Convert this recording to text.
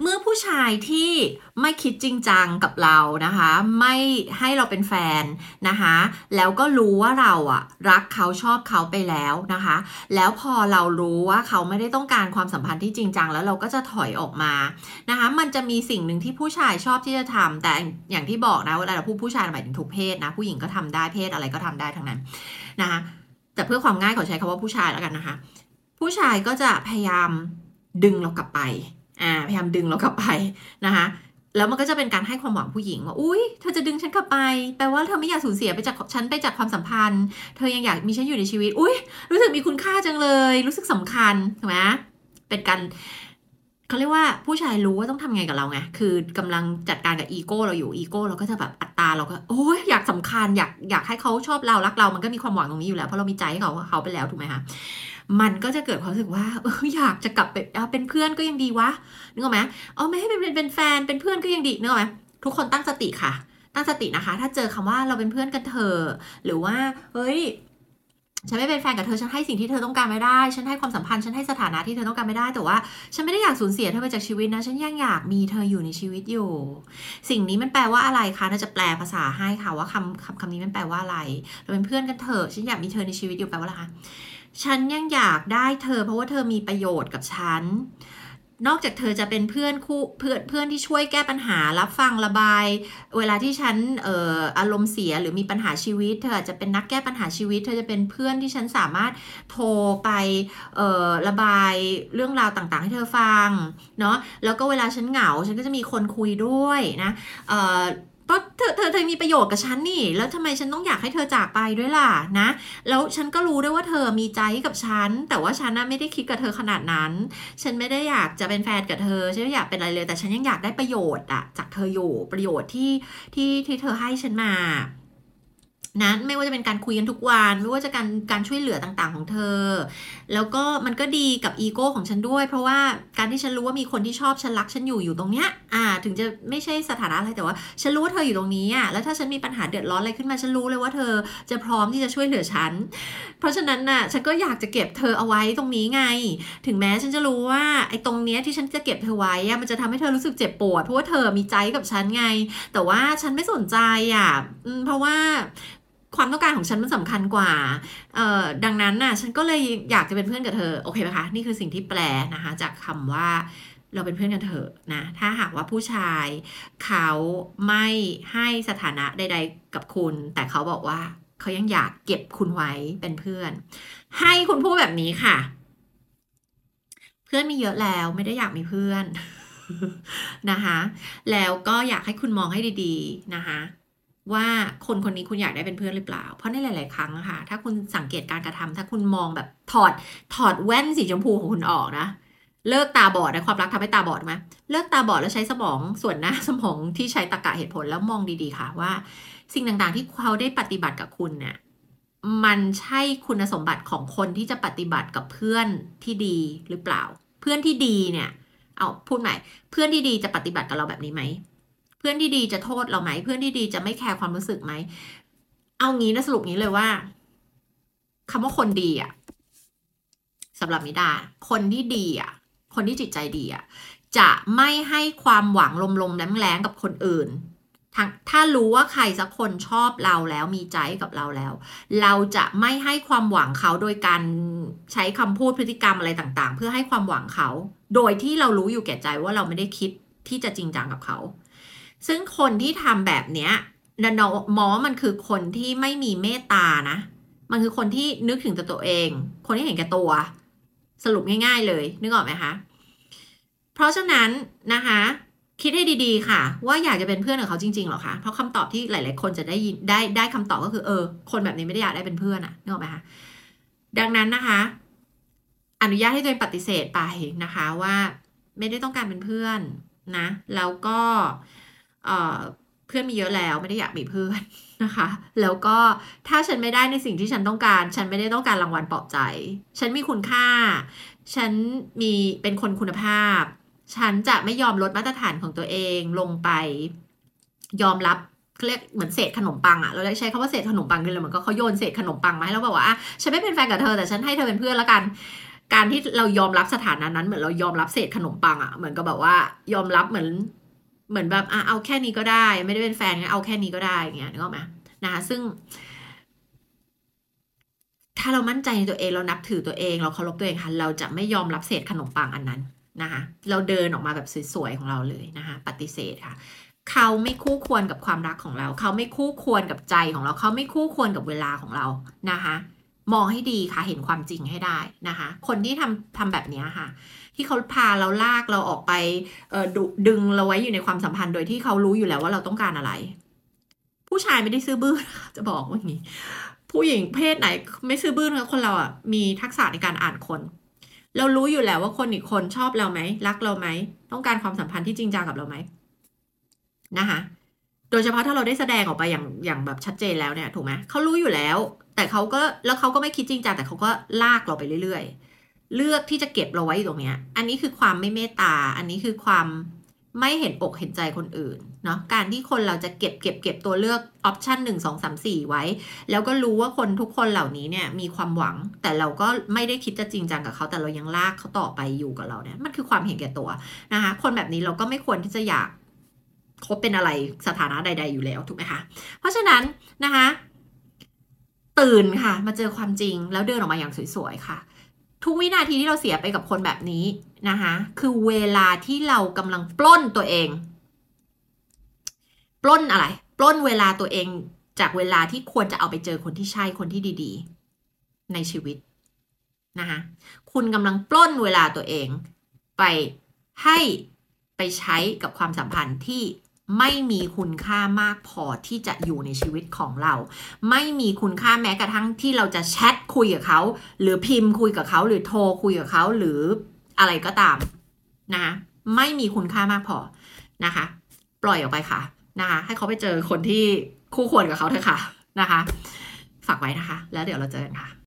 เมื่อผู้ชายที่ไม่คิดจริงจังกับเรานะคะ ไม่ให้เราเป็นแฟนนะคะ แล้วก็รู้ว่าเราอะรักเขาชอบเขาไปแล้วนะคะ แล้วพอเรารู้ว่าเขาไม่ได้ต้องการความสัมพันธ์ที่จริงจังแล้วเราก็จะถอยออกมานะคะ มันจะมีสิ่งหนึ่งที่ผู้ชายชอบที่จะทำแต่อย่างที่บอกนะเวลาเราพูดผู้ชายหมายถึงทุกเพศนะผู้หญิงก็ทำได้เพศอะไรก็ทำได้ทั้งนั้นนะคะแต่เพื่อความง่ายขอใช้คำว่าผู้ชายแล้วกันนะคะ ผู้ชายก็จะพยายามดึงเรากลับไป อ่าพยายามดึงเรากลับไปนะคะแล้วมันก็จะเป็นการให้ความหวังผู้หญิงว่าอุ้ยเธอจะดึงฉันกลับไป แปลว่าเธอไม่อยากสูญเสียไปจากฉันไปจากความสัมพันธ์ เธอยังอยากมีฉันอยู่ในชีวิต อุ้ยรู้สึกมีคุณค่าจังเลย รู้สึกสำคัญถูกไหมเป็นการเขาเรียกว่าผู้ชายรู้ว่าต้องทำไงกับเราไงคือกำลังจัดการกับอีโก้เราอยู่อีโก้เราก็จะแบบอัตราเราก็โอ้ยอยากสำคัญอยากอยากให้เขาชอบเรารักเรา มันก็มีความหวังตรงนี้อยู่แล้วเพราะเรามีใจให้เขาเขาไปแล้วถูกไหมคะ มันก็จะเกิดความรู้สึกว่าเอออยากจะกลับไปเอาเป็นเพื่อนก็ยังดีวะนึกออกไหมเอาไม่ให้เป็นเป็นแฟนเป็นเพื่อนก็ยังดีนึกออกไหมทุกคนตั้งสติค่ะ ตั้งสตินะคะ ถ้าเจอคำว่าเราเป็นเพื่อนกันเถอะหรือว่าเฮ้ยฉันไม่เป็นแฟนกับเธอ ฉันให้สิ่งที่เธอต้องการไม่ได้ ฉันให้ความสัมพันธ์ ฉันให้สถานะที่เธอต้องการไม่ได้ แต่ว่า ฉันไม่ได้อยากสูญเสียเธอไปจากชีวิตนะ ฉันยังอยากมีเธออยู่ในชีวิตอยู่ สิ่งนี้มันแปลว่าอะไรคะน่าจะแปลภาษาให้ค่ะว่าคำคำคำนี้มันแปลว่าอะไร เราเป็นเพื่อนกันเถอะ ฉันอยากมีเธอในชีวิตอยู่แปลว่าอะไรคะ ฉันยังอยากได้เธอ เพราะว่าเธอมีประโยชน์กับฉัน นอกจากเธอจะเป็นเพื่อนคู่เพื่อนเพื่อนที่ช่วยแก้ปัญหารับฟังระบาย เวลาที่ฉันเอ่ออารมณ์เสียหรือมีปัญหาชีวิต เธออาจจะเป็นนักแก้ปัญหาชีวิต เธอจะเป็นเพื่อนที่ฉันสามารถโทรไปเอ่อระบายเรื่องราวต่างๆ ให้เธอฟังเนาะแล้วก็เวลาฉันเหงาฉันก็จะมีคนคุยด้วยนะเอ่อ ก็เธอเธอเธอมีประโยชน์กับฉันนี่ แล้วทำไมฉันต้องอยากให้เธอจากไปด้วยล่ะนะ แล้วฉันก็รู้ด้วยว่าเธอมีใจกับฉัน แต่ว่าฉันน่ะไม่ได้คิดกับเธอขนาดนั้น ฉันไม่ได้อยากจะเป็นแฟนกับเธอ ฉันไม่อยากเป็นอะไรเลย แต่ฉันยังอยากได้ประโยชน์อะจากเธออยู่ประโยชน์ที่ที่ที่เธอให้ฉันมา นะไม่ว่าจะเป็นการคุยกันทุกวันไม่ว่าจะการการช่วยเหลือต่างๆของเธอ แล้วก็มันก็ดีกับอีโก้ของฉันด้วย เพราะว่าการที่ฉันรู้ว่ามีคนที่ชอบฉันรักฉันอยู่อยู่ตรงเนี้ยอ่า ถึงจะไม่ใช่สถานะอะไรแต่ว่าฉันรู้ว่าเธออยู่ตรงนี้อะแล้วถ้าฉันมีปัญหาเดือดร้อนอะไรขึ้นมาฉันรู้เลยว่าเธอจะพร้อมที่จะช่วยเหลือฉัน เพราะฉะนั้นน่ะฉันก็อยากจะเก็บเธอเอาไว้ตรงนี้ไง ถึงแม้ฉันจะรู้ว่าไอ้ตรงเนี้ยที่ฉันจะเก็บเธอไว้อะมันจะทำให้เธอรู้สึกเจ็บปวดเพราะว่าเธอมีใจกับฉันไง แต่ว่าฉันไม่สนใจอะอืมเพราะว่า ความต้องการของฉันมันสำคัญกว่า เอ่อ ดังนั้นน่ะ ฉันก็เลยอยากจะเป็นเพื่อนกับเธอ โอเคไหมคะ นี่คือสิ่งที่แปลนะคะ จากคำว่าเราเป็นเพื่อนกันเถอะนะ ถ้าหากว่าผู้ชายเขาไม่ให้สถานะใด ๆ กับคุณ แต่เขาบอกว่าเขายังอยากเก็บคุณไว้เป็นเพื่อน ให้คุณพูดแบบนี้ค่ะ เพื่อนมีเยอะแล้วไม่ได้อยากมีเพื่อนนะคะ แล้วก็อยากให้คุณมองให้ดี ๆ นะคะ ว่าคนคนนี้คุณอยากได้เป็นเพื่อนหรือเปล่า เพราะในหลาย ๆ ครั้งอะค่ะ ถ้าคุณสังเกตการกระทำถ้าคุณมองแบบถอดถอดแว่นสีชมพูของคุณออกนะ เลิกตาบอดนะความรักทำให้ตาบอดไหมเลิกตาบอดแล้วใช้สมองส่วนหน้าสมองที่ใช้ตรรกะเหตุผลแล้วมองดี ๆ ค่ะว่า สิ่งต่าง ๆ ที่เขาได้ปฏิบัติกับคุณเนี่ยมันใช่คุณสมบัติของคนที่จะปฏิบัติกับเพื่อนที่ดีหรือเปล่า เพื่อนที่ดีเนี่ย เอาพูดใหม่ เพื่อนที่ดีจะปฏิบัติกับเราแบบนี้ไหม พื่อนที่ดีจะโทษเราไหม เพื่อนที่ดีจะไม่แคร์ความรู้สึกไหม เอางี้นะสรุปนี้เลยว่าคำว่าคนดีอะสำหรับมิดา คนที่ดีอะคนที่จิตใจดีอะจะไม่ให้ความหวังลมๆแรงๆกับคนอื่นทั้งถ้ารู้ว่าใครสักคนชอบเราแล้วมีใจกับเราแล้ว เราจะไม่ให้ความหวังเขาโดยการใช้คำพูดพฤติกรรมอะไรต่างๆ เพื่อให้ความหวังเขา โดยที่เรารู้อยู่แก่ใจว่าเราไม่ได้คิดที่จะจริงจังกับเขา ซึ่งคนที่ทำแบบเนี้ยนนมอว่ามันคือคนที่ไม่มีเมตตานะ มันคือคนที่นึกถึงแต่ตัวเอง คนที่เห็นแก่ตัว สรุปง่าย ๆเลย นึกออกไหมคะ เพราะฉะนั้นนะคะ คิดให้ดีๆ ค่ะ ว่าอยากจะเป็นเพื่อนกับเขาจริงๆหรอคะ เพราะคำตอบที่หลาย ๆ คนจะได้ยินได้ได้คำตอบก็คือเออ คนแบบนี้ไม่ได้อยากได้เป็นเพื่อนอะนึกออกไหมคะ ดังนั้นนะคะ อนุญาตให้ตัวเองปฏิเสธไปนะคะว่า ไม่ได้ต้องการเป็นเพื่อนนะ แล้วก็เเพื่อนมีเยอะแล้วไม่ได้อยากมีเพื่อนนะคะ แล้วก็ถ้าฉันไม่ได้ในสิ่งที่ฉันต้องการ ฉันไม่ได้ต้องการรางวัลปลอบใจ ฉันมีคุณค่า ฉันมีเป็นคนคุณภาพ ฉันจะไม่ยอมลดมาตรฐานของตัวเองลงไป ยอมรับเรียกเหมือนเศษขนมปังอะเราใช้คำว่าเศษขนมปังกันเลยเหมือนก็เขาโยนเศษขนมปังมาให้เราบอกว่าอะฉันไม่เป็นแฟนกับเธอแต่ฉันให้เธอเป็นเพื่อนแล้วกัน การที่เรายอมรับสถานะนั้นเหมือนเรายอมรับเศษขนมปังอะเหมือนกับแบบว่ายอมรับเหมือน เหมือนแบบอะเอาแค่นี้ก็ได้ ไม่ได้เป็นแฟนงั้นเอาแค่นี้ก็ได้เงี้ยนึกออกไหมนะคะซึ่ง ถ้าเรามั่นใจในตัวเองเรานับถือตัวเองเราเคารพตัวเองค่ะเราจะไม่ยอมรับเศษขนมปังอันนั้นนะคะเราเดินออกมาแบบสวยๆของเราเลยนะคะปฏิเสธค่ะ เขาไม่คู่ควรกับความรักของเรา เขาไม่คู่ควรกับใจของเรา เขาไม่คู่ควรกับเวลาของเรานะคะ มองให้ดีค่ะ เห็นความจริงให้ได้นะคะ คนที่ทำทำแบบนี้ค่ะ ที่เขาพาเราลากเราออกไปดดึงเราไว้อยู่ในความสัมพันธ์โดยที่เขารู้อยู่แล้วว่าเราต้องการอะไร ผู้ชายไม่ได้ซื้อบื้อนจะบอกว่าอย่างนี้ ผู้หญิงเพศไหน ไม่ซื้อบื้อนะคนเราอะมีทักษะในการอ่านคน เรารู้อยู่แล้วว่าคนอีกคนชอบเราไหมรักเราไหมต้องการความสัมพันธ์ที่จริงจังกับเราไหมนะคะโดยเฉพาะถ้าเราได้แสดงออกไปอย่างอย่างแบบชัดเจนแล้วเนี่ยถูกไหมเขารู้อยู่แล้ว แต่เขาก็แล้วเขาก็ไม่คิดจริงจังแต่เขาก็ลากเราไปเรื่อยๆ เลือกที่จะเก็บเราไว้ตรงเนี้ย อันนี้คือความไม่เมตตา อันนี้คือความไม่เห็นอกเห็นใจคนอื่นเนาะการที่คนเราจะเก็บเก็บเก็บตัวเลือกออปชันหนึ่งสองสามสี่ไว้ แล้วก็รู้ว่าคนทุกคนเหล่านี้เนี่ยมีความหวัง แต่เราก็ไม่ได้คิดจะจริงจังกับเขาแต่เรายังลากเขาต่อไปอยู่กับเราเนี่ยมันคือความเห็นแก่ตัวนะคะคนแบบนี้เราก็ไม่ควรที่จะอยากคบเป็นอะไรสถานะใด ๆ อยู่แล้วถูกไหมคะเพราะฉะนั้นนะคะ ตื่นค่ะ มาเจอความจริงแล้วเดินออกมาอย่างสวยๆค่ะ ทุกวินาทีที่เราเสียไปกับคนแบบนี้นะคะ คือเวลาที่เรากำลังปล้นตัวเอง ปล้นอะไร ปล้นเวลาตัวเองจากเวลาที่ควรจะเอาไปเจอคนที่ใช่คนที่ดี ๆ ในชีวิตนะคะคุณกำลังปล้นเวลาตัวเองไปให้ไปใช้กับความสัมพันธ์ที่ ไม่มีคุณค่ามากพอที่จะอยู่ในชีวิตของเรา ไม่มีคุณค่าแม้กระทั่งที่เราจะแชทคุยกับเขา หรือพิมพ์คุยกับเขา หรือโทรคุยกับเขาหรืออะไรก็ตามนะคะไม่มีคุณค่ามากพอนะคะ ปล่อยออกไปค่ะนะคะให้เขาไปเจอคนที่คู่ควรกับเขาเถอะค่ะนะคะ ฝากไว้นะคะ แล้วเดี๋ยวเราเจอกันค่ะ